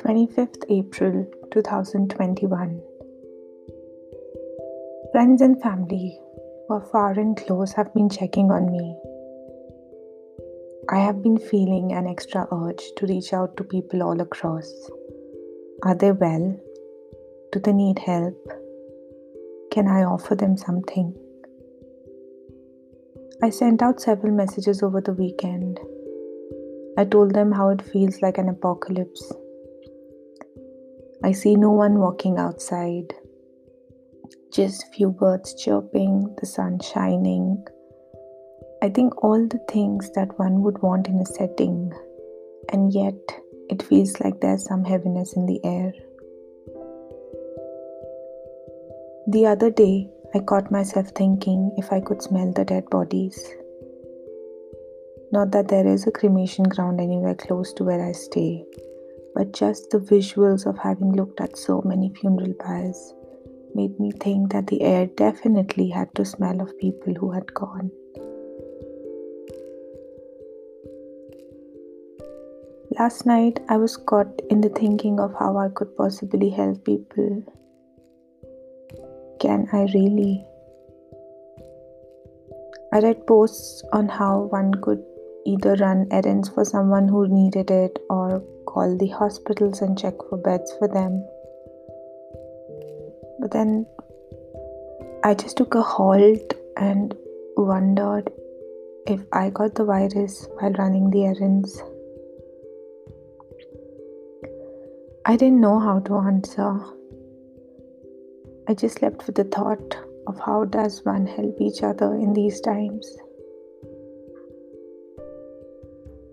25th April 2021. Friends and family who are far and close have been checking on me. I have been feeling an extra urge to reach out to people all across. Are they well? Do they need help? Can I offer them something? I sent out several messages over the weekend. I told them how it feels like an apocalypse I see no one walking outside, just few birds chirping, the sun shining. I think all the things that one would want in a setting, and yet it feels like there's some heaviness in the air. The other day, I caught myself thinking if I could smell the dead bodies. Not that there is a cremation ground anywhere close to where I stay, but just the visuals of having looked at so many funeral pyres made me think that the air definitely had to smell of people who had gone. Last night, I was caught in the thinking of how I could possibly help people. Can I really? I read posts on how one could either run errands for someone who needed it or call the hospitals and check for beds for them. But then I just took a halt and wondered if I got the virus while running the errands. I didn't know how to answer. I just left with the thought of how does one help each other in these times.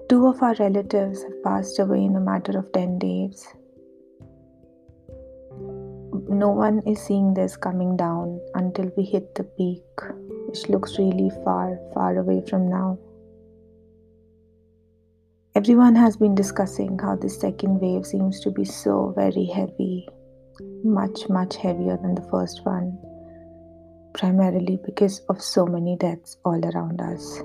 Two of our relatives have passed away in a matter of 10 days. No one is seeing this coming down until we hit the peak, which looks really far, far away from now. Everyone has been discussing how the second wave seems to be so very heavy, much, much heavier than the first one, primarily because of so many deaths all around us.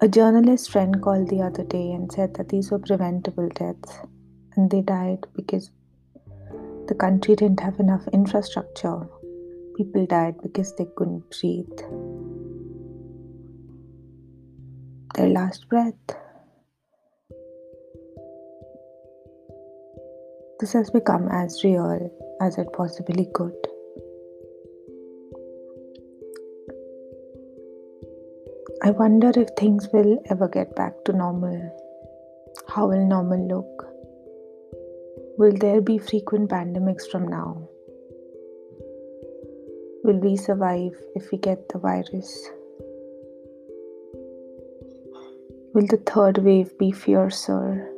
A journalist friend called the other day and said that these were preventable deaths and they died because the country didn't have enough infrastructure. People died because they couldn't breathe. Their last breath. This has become as real as it possibly could. I wonder if things will ever get back to normal. How will normal look? Will there be frequent pandemics from now? Will we survive if we get the virus? Will the third wave be fiercer?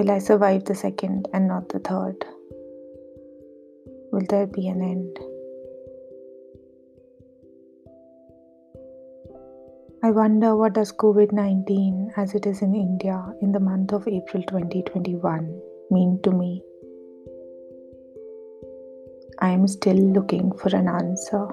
Will I survive the second and not the third? Will there be an end? I wonder what does COVID-19 as it is in India in the month of April 2021 mean to me? I am still looking for an answer.